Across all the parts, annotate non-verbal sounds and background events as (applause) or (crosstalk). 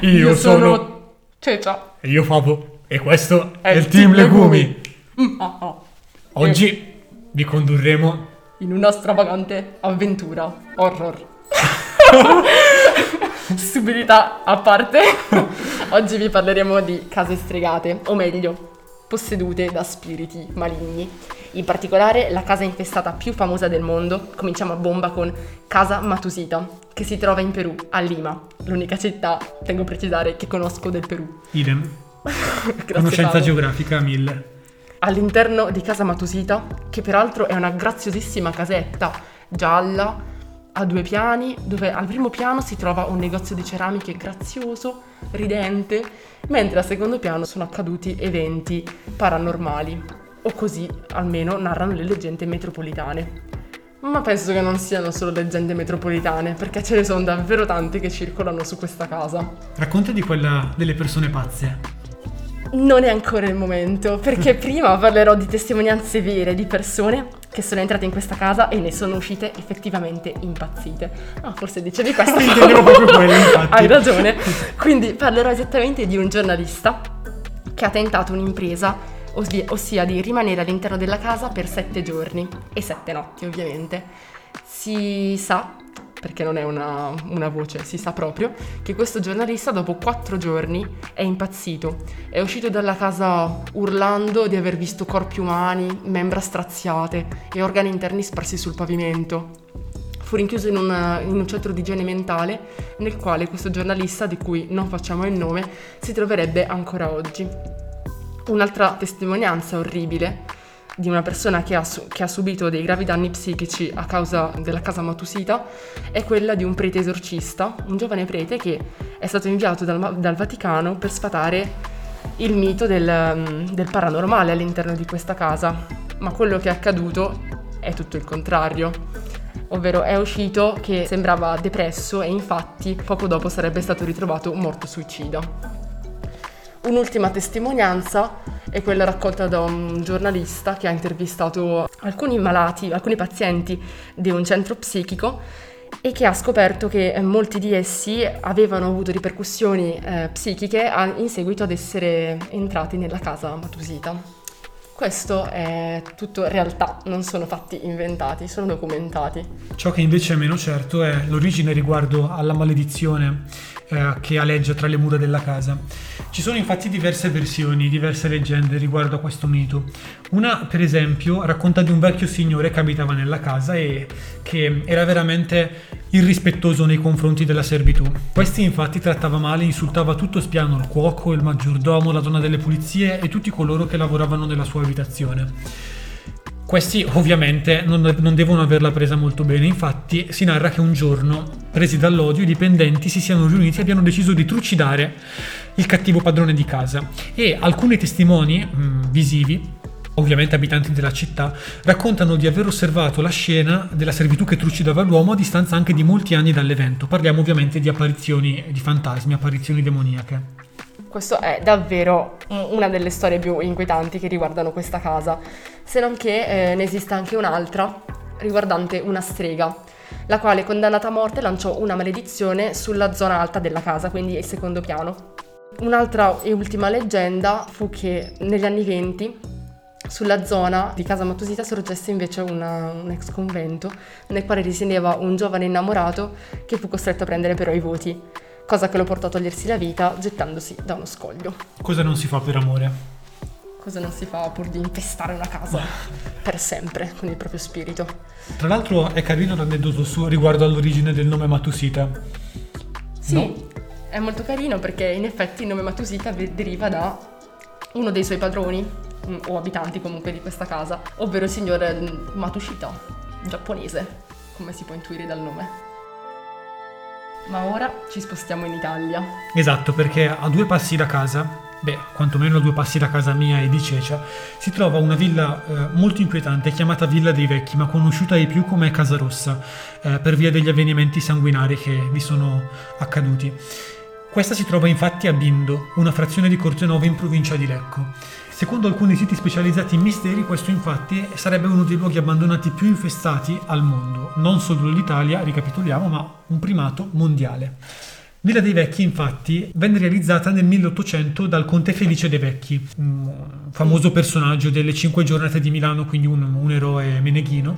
Io, sono... Cecia. E io Fabo. E questo è, il Team Legumi. Mm, ah, ah. Oggi vi condurremo... In una stravagante avventura horror. (laughs) Stupidità a parte. Oggi vi parleremo di case stregate, o meglio, possedute da spiriti maligni. In particolare la casa infestata più famosa del mondo, cominciamo a bomba con Casa Matusita, che si trova in Perù, a Lima, l'unica città, tengo a precisare, che conosco del Perù. Idem. (laughs) Conoscenza Paolo. geografica 1000. All'interno di Casa Matusita, che peraltro è una graziosissima casetta gialla a due piani, dove al primo piano si trova un negozio di ceramiche grazioso, ridente, mentre al secondo piano sono accaduti eventi paranormali, o così almeno narrano le leggende metropolitane. Ma penso che non siano solo leggende metropolitane, perché ce ne sono davvero tante che circolano su questa casa. Racconta di quella delle persone pazze. Non è ancora il momento, perché (laughs) prima parlerò di testimonianze vere di persone che sono entrate in questa casa e ne sono uscite effettivamente impazzite. Ah, forse dicevi questo. (laughs) Intendevo proprio quello, (laughs) infatti. Hai ragione. Quindi parlerò esattamente di un giornalista che ha tentato un'impresa, ossia, ossia di rimanere all'interno della casa per sette giorni e sette notti, ovviamente. Si sa, perché non è una, una voce, si sa proprio, che questo giornalista dopo quattro giorni è impazzito. È uscito dalla casa urlando di aver visto corpi umani, membra straziate e organi interni sparsi sul pavimento. Fu rinchiuso in, una- in un centro di igiene mentale nel quale questo giornalista, di cui non facciamo il nome, si troverebbe ancora oggi. Un'altra testimonianza orribile di una persona che ha, su- che ha subito dei gravi danni psichici a causa della casa Matusita è quella di un prete esorcista, un giovane prete che è stato inviato dal, dal Vaticano per sfatare il mito del, mm, del paranormale all'interno di questa casa. Ma quello che è accaduto è tutto il contrario. Ovvero è uscito che sembrava depresso e infatti poco dopo sarebbe stato ritrovato morto suicida. Un'ultima testimonianza è quella raccolta da un giornalista che ha intervistato alcuni malati, alcuni pazienti di un centro psichico e che ha scoperto che eh, molti di essi avevano avuto ripercussioni eh, psichiche in seguito ad essere entrati nella casa Matusita. Questo è tutto realtà, non sono fatti inventati, sono documentati. Ciò che invece è meno certo è l'origine riguardo alla maledizione eh, che aleggia tra le mura della casa. Ci sono infatti diverse versioni, diverse leggende riguardo a questo mito. Una, per esempio, racconta di un vecchio signore che abitava nella casa e che era veramente irrispettoso nei confronti della servitù. Questi infatti trattava male e insultava tutto spiano il cuoco, il maggiordomo, la donna delle pulizie e tutti coloro che lavoravano nella sua abitazione. Questi ovviamente non, non devono averla presa molto bene, infatti si narra che un giorno, presi dall'odio, i dipendenti si siano riuniti e abbiano deciso di trucidare il cattivo padrone di casa e alcuni testimoni mh, visivi, ovviamente abitanti della città, raccontano di aver osservato la scena della servitù che trucidava l'uomo a distanza anche di molti anni dall'evento. Parliamo ovviamente di apparizioni di fantasmi, apparizioni demoniache. Questo è davvero un- una delle storie più inquietanti che riguardano questa casa, se non che eh, ne esiste anche un'altra riguardante una strega, la quale condannata a morte lanciò una maledizione sulla zona alta della casa, quindi il secondo piano. Un'altra e ultima leggenda fu che negli anni 20 sulla zona di Casa Matusita sorgesse invece una- un ex convento nel quale risiedeva un giovane innamorato che fu costretto a prendere però i voti, cosa che lo portò a togliersi la vita gettandosi da uno scoglio. Cosa non si fa per amore? Cosa non si fa pur di infestare una casa per sempre con il proprio spirito. Tra l'altro è carino l'aneddoto suo riguardo all'origine del nome Matusita. Sì, No? è molto carino perché in effetti il nome Matusita deriva da uno dei suoi padroni, mm, o abitanti comunque di questa casa, ovvero il signor mm, Matushita, giapponese, come si può intuire dal nome. Ma ora ci spostiamo in Italia. Esatto, perché a due passi da casa, beh, quantomeno a due passi da casa mia e di Cecia, si trova una villa eh, molto inquietante chiamata Villa dei Vecchi, ma conosciuta ai più come Casa Rossa, eh, per via degli avvenimenti sanguinari che vi sono accaduti. Questa si trova infatti a Bindo, una frazione di Cortenuovo in provincia di Lecco. Secondo alcuni siti specializzati in misteri, questo infatti sarebbe uno dei luoghi abbandonati più infestati al mondo, non solo l'Italia, ricapitoliamo, ma un primato mondiale. Villa dei Vecchi, infatti, venne realizzata nel 1800 dal conte Felice dei Vecchi, un famoso personaggio delle Cinque Giornate di Milano, quindi un, un eroe meneghino,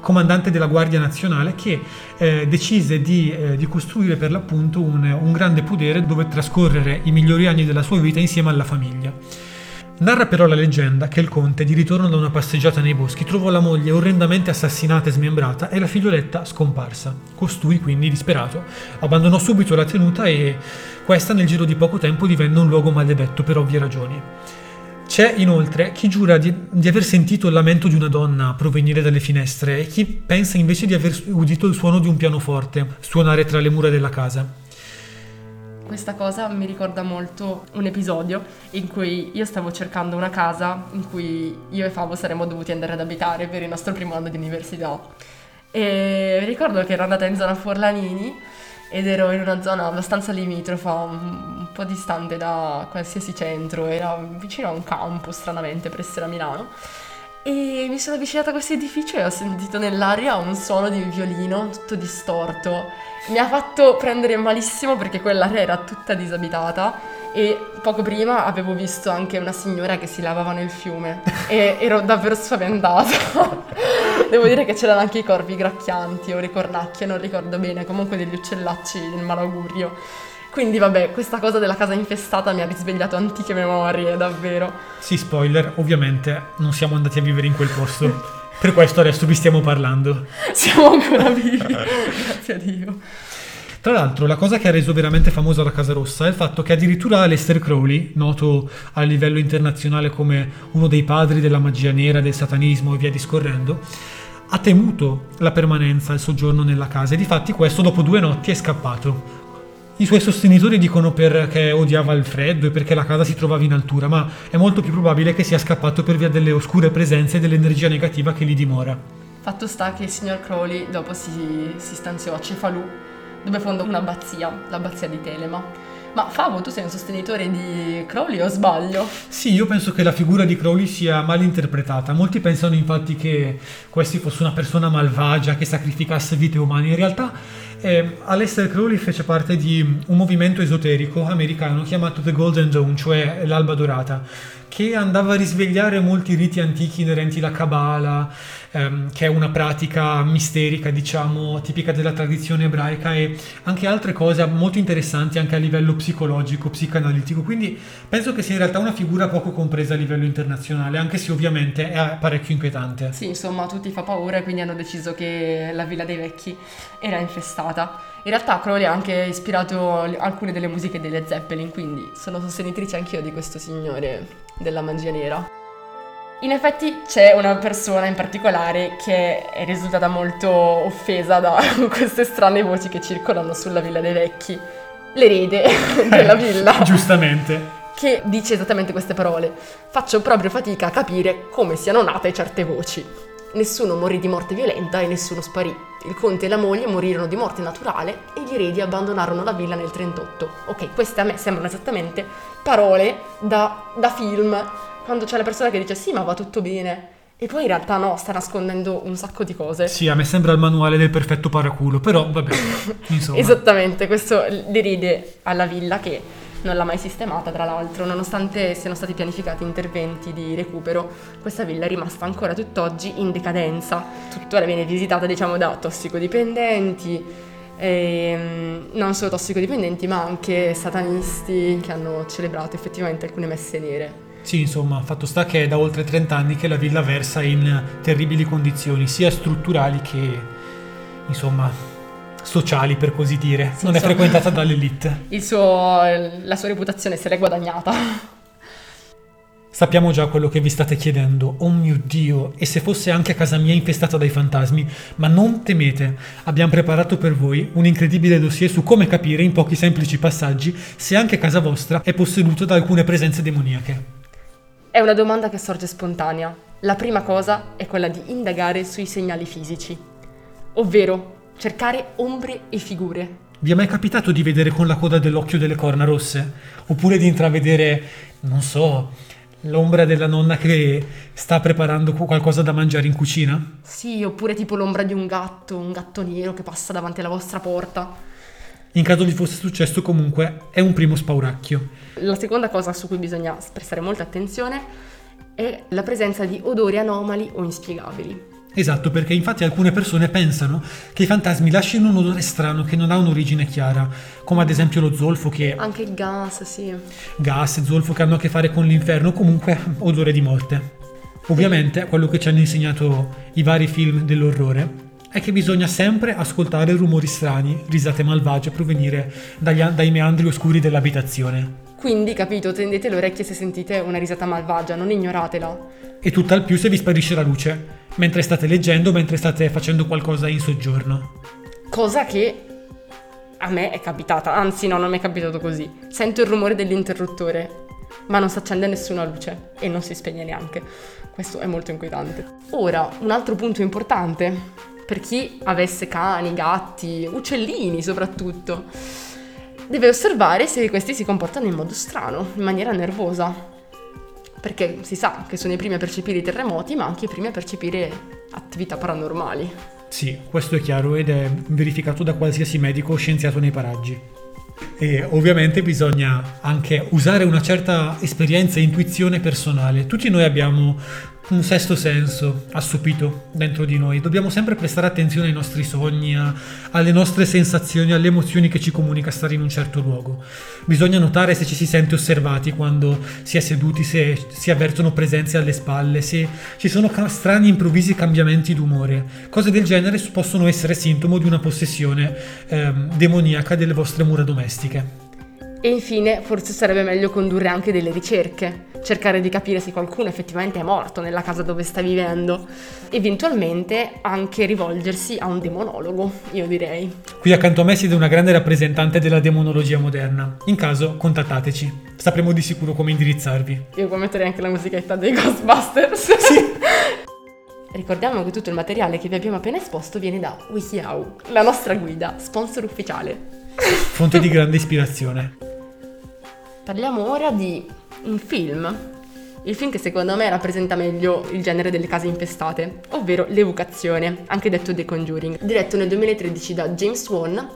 comandante della Guardia Nazionale che eh, decise di, eh, di, costruire per l'appunto un, un grande podere dove trascorrere i migliori anni della sua vita insieme alla famiglia. Narra però la leggenda che il conte, di ritorno da una passeggiata nei boschi, trovò la moglie orrendamente assassinata e smembrata e la figlioletta scomparsa. Costui, quindi disperato, abbandonò subito la tenuta e questa nel giro di poco tempo divenne un luogo maledetto per ovvie ragioni. C'è inoltre chi giura di, di, aver sentito il lamento di una donna provenire dalle finestre e chi pensa invece di aver udito il suono di un pianoforte suonare tra le mura della casa. Questa cosa mi ricorda molto un episodio in cui io stavo cercando una casa in cui io e Favo saremmo dovuti andare ad abitare per il nostro primo anno di università. E ricordo che ero andata in zona Forlanini ed ero in una zona abbastanza limitrofa, un, po' distante da qualsiasi centro, era vicino a un campus stranamente per essere a Milano. E mi sono avvicinata a questo edificio e ho sentito nell'aria un suono di violino tutto distorto. Mi ha fatto prendere malissimo perché quell'area era tutta disabitata e poco prima avevo visto anche una signora che si lavava nel fiume (laughs) e ero davvero spaventata. (laughs) Devo dire che c'erano anche i corvi gracchianti o le cornacchie, non ricordo bene, comunque degli uccellacci del malaugurio. Quindi vabbè, questa cosa della casa infestata mi ha risvegliato antiche memorie, davvero. Sì, spoiler, ovviamente non siamo andati a vivere in quel posto. per questo adesso vi stiamo parlando. (laughs) Siamo ancora vivi, grazie a Dio. Tra l'altro, la cosa che ha reso veramente famosa la Casa Rossa è il fatto che addirittura Aleister Crowley, noto a livello internazionale come uno dei padri della magia nera, del satanismo e via discorrendo, ha temuto la permanenza, il soggiorno nella casa e difatti questo dopo due notti è scappato. I suoi sostenitori dicono perché odiava il freddo e perché la casa si trovava in altura, ma è molto più probabile che sia scappato per via delle oscure presenze e dell'energia negativa che lì dimora. Fatto sta che il signor Crowley dopo si, si stanziò a Cefalù, dove fondò un'abbazia, l'abbazia di Telema ma Favo, tu sei un sostenitore di Crowley o sbaglio? Sì, io penso che la figura di Crowley sia mal interpretata. Molti pensano infatti che questi fosse una persona malvagia che sacrificasse vite umane. In realtà eh, Aleister Crowley fece parte di un movimento esoterico americano chiamato The Golden Dawn, cioè l'alba dorata, che andava a risvegliare molti riti antichi inerenti alla Kabbalah, ehm, che è una pratica misterica, diciamo, tipica della tradizione ebraica e anche altre cose molto interessanti anche a livello psicologico, psicanalitico. Quindi penso che sia in realtà una figura poco compresa a livello internazionale, anche se ovviamente è parecchio inquietante. Sì, insomma, a tutti fa paura e quindi hanno deciso che la Villa dei Vecchi era infestata. In realtà Crowley ha anche ispirato alcune delle musiche delle Zeppelin, quindi sono sostenitrice anch'io di questo signore della magia nera. In effetti c'è una persona in particolare che è risultata molto offesa da (laughs) queste strane voci che circolano sulla Villa dei Vecchi, l'erede (laughs) della villa. Giustamente. Che dice esattamente queste parole. Faccio proprio fatica a capire come siano nate certe voci. Nessuno morì di morte violenta e nessuno sparì. Il conte e la moglie morirono di morte naturale e gli eredi abbandonarono la villa nel 38. Ok, queste a me sembrano esattamente parole da, da film quando c'è la persona che dice sì ma va tutto bene e poi in realtà no, sta nascondendo un sacco di cose. Sì, a me sembra il manuale del perfetto paraculo, però vabbè, (laughs) insomma. Esattamente, questo deride alla villa che non l'ha mai sistemata, tra l'altro, nonostante siano stati pianificati interventi di recupero, questa villa è rimasta ancora tutt'oggi in decadenza. Tuttora viene visitata, diciamo, da tossicodipendenti, ehm, non solo tossicodipendenti, ma anche satanisti che hanno celebrato effettivamente alcune messe nere. Sì, insomma, fatto sta che è da oltre 30 anni che la villa versa in terribili condizioni, sia strutturali che, insomma, sociali per così dire. Sì, non insomma, è frequentata dall'elite. (laughs) Suo, la sua reputazione se l'è guadagnata. (laughs) Sappiamo già quello che vi state chiedendo. Oh mio Dio, e se fosse anche casa mia infestata dai fantasmi? Ma non temete, abbiamo preparato per voi un incredibile dossier su come capire in pochi semplici passaggi se anche casa vostra è posseduta da alcune presenze demoniache. È una domanda che sorge spontanea. La prima cosa è quella di indagare sui segnali fisici, ovvero cercare ombre e figure Vi è mai capitato di vedere con la coda dell'occhio delle corna rosse? Oppure di intravedere, non so, l'ombra della nonna che sta preparando qualcosa da mangiare in cucina? Sì, oppure tipo l'ombra di un gatto, un gatto nero che passa davanti alla vostra porta. In caso vi fosse successo comunque è un primo spauracchio. La seconda cosa su cui bisogna prestare molta attenzione è la presenza di odori anomali o inspiegabili. Esatto, perché infatti alcune persone pensano che i fantasmi lasciano un odore strano che non ha un'origine chiara, come ad esempio lo zolfo che... Anche il gas, sì. Gas, zolfo che hanno a che fare con l'inferno, comunque odore di morte. Ovviamente quello che ci hanno insegnato i vari film dell'orrore è che bisogna sempre ascoltare rumori strani, risate malvagie provenire dagli, dai meandri oscuri dell'abitazione. Quindi, capito, tendete le orecchie se sentite una risata malvagia, non ignoratela. E tutt'al più se vi sparisce la luce mentre state leggendo, mentre state facendo qualcosa in soggiorno. Cosa che a me è capitata, anzi no, non mi è capitato così. Sento il rumore dell'interruttore, ma non si accende nessuna luce e non si spegne neanche. Questo è molto inquietante. Ora, un altro punto importante per chi avesse cani, gatti, uccellini soprattutto, deve osservare se questi si comportano in modo strano, in maniera nervosa perché si sa che sono i primi a percepire i terremoti, ma anche i primi a percepire attività paranormali. Sì, questo è chiaro ed è verificato da qualsiasi medico scienziato nei paraggi. E ovviamente bisogna anche usare una certa esperienza e intuizione personale. Tutti noi abbiamo un sesto senso assopito dentro di noi. Dobbiamo sempre prestare attenzione ai nostri sogni, a, alle nostre sensazioni, alle emozioni che ci comunica stare in un certo luogo. Bisogna notare se ci si sente osservati quando si è seduti, se si avvertono presenze alle spalle, se ci sono strani improvvisi cambiamenti d'umore. Cose del genere possono essere sintomo di una possessione ehm, demoniaca delle vostre mura domestiche. E infine, forse sarebbe meglio condurre anche delle ricerche, cercare di capire se qualcuno effettivamente è morto nella casa dove sta vivendo, eventualmente anche rivolgersi a un demonologo, io direi. Qui accanto a me siete una grande rappresentante della demonologia moderna. In caso, contattateci. Sapremo di sicuro come indirizzarvi. Io qua metterei anche la musichetta dei Ghostbusters. Sì. (laughs) Ricordiamo che tutto il materiale che vi abbiamo appena esposto viene da WikiHow, la nostra guida, sponsor ufficiale. Fonte di grande ispirazione. Parliamo ora di un film. Il film che secondo me rappresenta meglio il genere delle case infestate, ovvero L'Evocazione, anche detto The Conjuring, diretto nel 2013 da James Wan,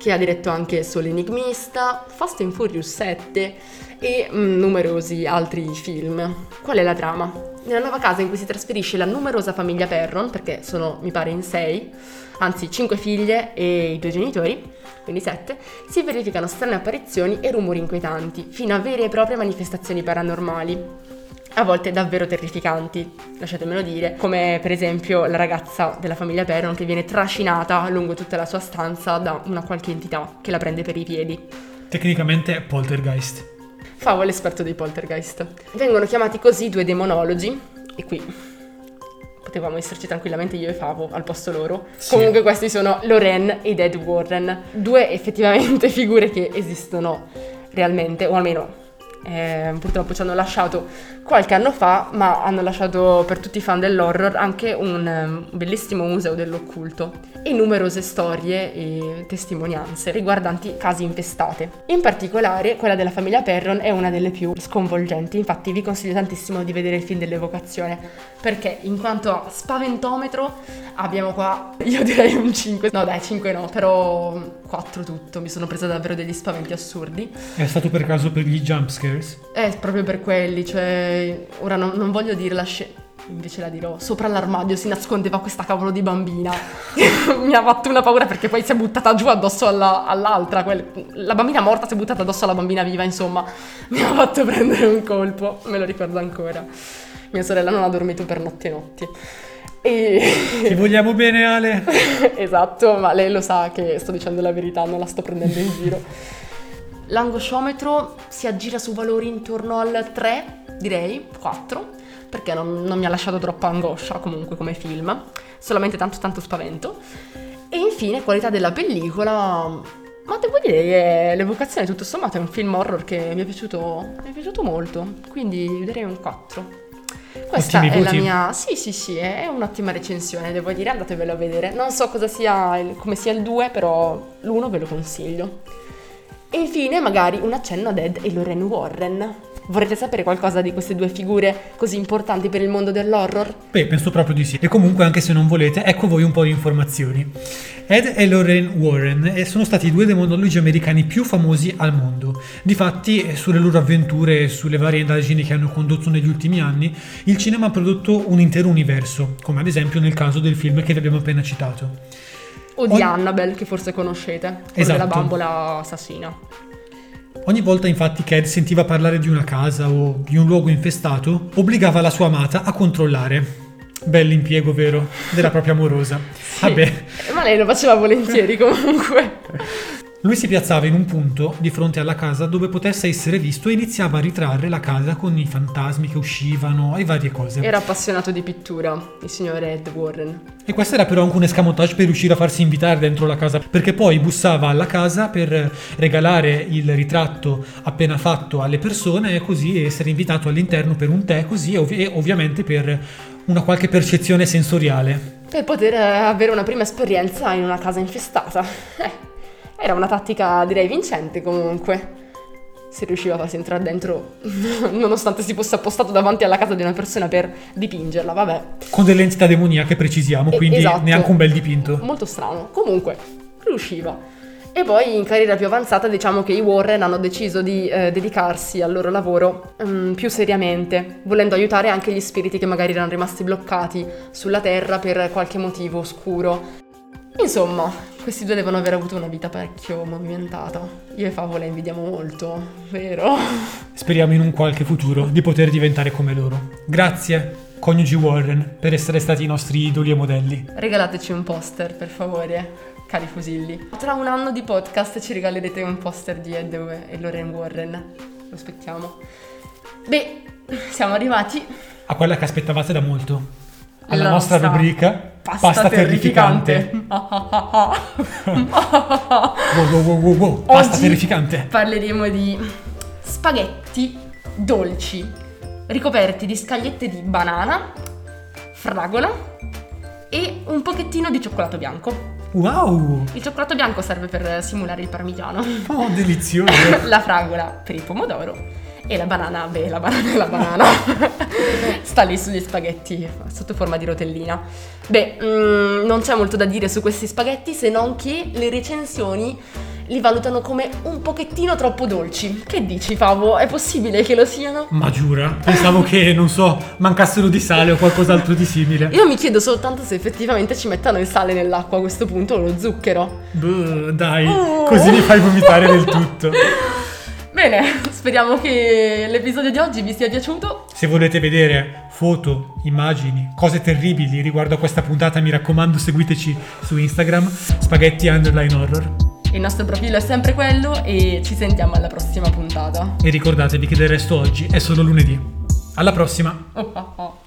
che ha diretto anche Solo Enigmista, Fast and Furious 7 e mm, numerosi altri film. Qual è la trama? Nella nuova casa in cui si trasferisce la numerosa famiglia Perron, perché sono mi pare in sei, anzi cinque figlie e i due genitori, quindi 7, si verificano strane apparizioni e rumori inquietanti, fino a vere e proprie manifestazioni paranormali. A volte davvero terrificanti, lasciatemelo dire, come per esempio la ragazza della famiglia Perron che viene trascinata lungo tutta la sua stanza da una qualche entità che la prende per i piedi. Tecnicamente poltergeist. Favo l'esperto dei poltergeist. Vengono chiamati così due demonologi, e qui potevamo esserci tranquillamente io e Favo al posto loro. Sì. Comunque questi sono Loren e Ed Warren, due effettivamente (laughs) figure che esistono realmente, o almeno eh, purtroppo ci hanno lasciato qualche anno fa, ma hanno lasciato per tutti i fan dell'horror anche un um, bellissimo museo dell'occulto e numerose storie e testimonianze riguardanti casi infestate. In particolare quella della famiglia Perron è una delle più sconvolgenti, infatti vi consiglio tantissimo di vedere il film dell'evocazione, perché in quanto a spaventometro abbiamo qua, (laughs) io direi un 5, no dai 5 no, però 4 tutto, mi sono presa davvero degli spaventi assurdi. È stato per caso per gli jumpscares? Eh, proprio per quelli, cioè ora non, non voglio dire la scena invece la dirò, sopra l'armadio si nascondeva questa cavolo di bambina. (laughs) Mi ha fatto una paura perché poi si è buttata giù addosso alla, all'altra. Quel, la bambina morta si è buttata addosso alla bambina viva, insomma. (laughs) Mi ha fatto prendere un colpo, me lo ricordo ancora. Mia sorella non ha dormito per notti e notti. E... (laughs) Ti vogliamo bene Ale? esatto, ma lei lo sa che sto dicendo la verità, non la sto prendendo in giro. L'angosciometro si aggira su valori intorno al 3, direi, 4 perché non, non mi ha lasciato troppa angoscia comunque come film, solamente tanto tanto spavento. E infine qualità della pellicola, ma devo dire che l'evocazione tutto sommato è un film horror che mi è piaciuto, mi è piaciuto molto, quindi direi un 4. Questa Ottimi è la voti. mia. Sì, sì, sì, è un'ottima recensione, devo dire, andatevelo a vedere. Non so cosa sia come sia il 2, però l'1 ve lo consiglio. E infine, magari un accenno ad Ed e Lorraine Warren. Vorrete sapere qualcosa di queste due figure così importanti per il mondo dell'horror? Beh, penso proprio di sì. E comunque, anche se non volete, ecco voi un po' di informazioni. Ed e Lorraine Warren eh, sono stati i due demonologi americani più famosi al mondo. Difatti, eh, sulle loro avventure e sulle varie indagini che hanno condotto negli ultimi anni, il cinema ha prodotto un intero universo, come ad esempio nel caso del film che vi abbiamo appena citato. O di Ogni- Annabelle, che forse conoscete, Esatto. della bambola assassina. Ogni volta infatti che Ed sentiva parlare di una casa o di un luogo infestato, obbligava la sua amata a controllare. Bell'impiego, vero? Della propria amorosa. Vabbè, Ma lei lo faceva volentieri (laughs) comunque. Lui si piazzava in un punto di fronte alla casa dove potesse essere visto e iniziava a ritrarre la casa con i fantasmi che uscivano e varie cose. Era appassionato di pittura, il signor Ed Warren. E questo era però anche un escamotage per riuscire a farsi invitare dentro la casa, perché poi bussava alla casa per regalare il ritratto appena fatto alle persone e così essere invitato all'interno per un tè così e, ov- e ovviamente per una qualche percezione sensoriale. Per poter eh, avere una prima esperienza in una casa infestata. (laughs) Era una tattica direi vincente comunque. Se riusciva a farsi entrare dentro, (laughs) nonostante si fosse appostato davanti alla casa di una persona per dipingerla, vabbè. Con delle entità demoniache precisiamo, quindi esatto. neanche un bel dipinto. Molto strano. Comunque, riusciva. E poi in carriera più avanzata diciamo che i Warren hanno deciso di eh, dedicarsi al loro lavoro mm, più seriamente, volendo aiutare anche gli spiriti che magari erano rimasti bloccati sulla Terra per qualche motivo oscuro. Insomma, questi due devono aver avuto una vita parecchio movimentata. Io e Favo la invidiamo molto, vero? Speriamo in un qualche futuro di poter diventare come loro. Grazie, coniugi Warren, per essere stati i nostri idoli e modelli. Regalateci un poster, per favore, cari fusilli. Tra un anno di podcast ci regalerete un poster di Ed e Lorraine Warren. Lo aspettiamo. Beh, siamo arrivati A quella che aspettavate da molto. Alla alla nostra, rubrica pasta, terrificante. Wow, wow, wow, wow, wow. Pasta Oggi terrificante. Parleremo di spaghetti dolci ricoperti di scagliette di banana, fragola e un pochettino di cioccolato bianco. Wow! Il cioccolato bianco serve per simulare il parmigiano. Oh, delizioso. (laughs) la fragola per il pomodoro e la banana, beh, la banana è la banana. (laughs) Sta lì sugli spaghetti sotto forma di rotellina. Beh, mm, non c'è molto da dire su questi spaghetti se non che le recensioni li valutano come un pochettino troppo dolci. Che dici, Favo? È possibile che lo siano? Ma giura? Pensavo che, non so, mancassero di sale o qualcos'altro di simile. Io mi chiedo soltanto se effettivamente ci mettano il sale nell'acqua a questo punto o lo zucchero. Boh, dai, Oh. così mi fai vomitare del tutto. (laughs) Bene, (laughs) speriamo che l'episodio di oggi vi sia piaciuto. Se volete vedere foto, immagini, cose terribili riguardo a questa puntata, mi raccomando, seguiteci su Instagram, spaghetti underline horror. Il nostro profilo è sempre quello e ci sentiamo alla prossima puntata. E ricordatevi che del resto oggi è solo lunedì. Alla prossima! Oh, oh, oh.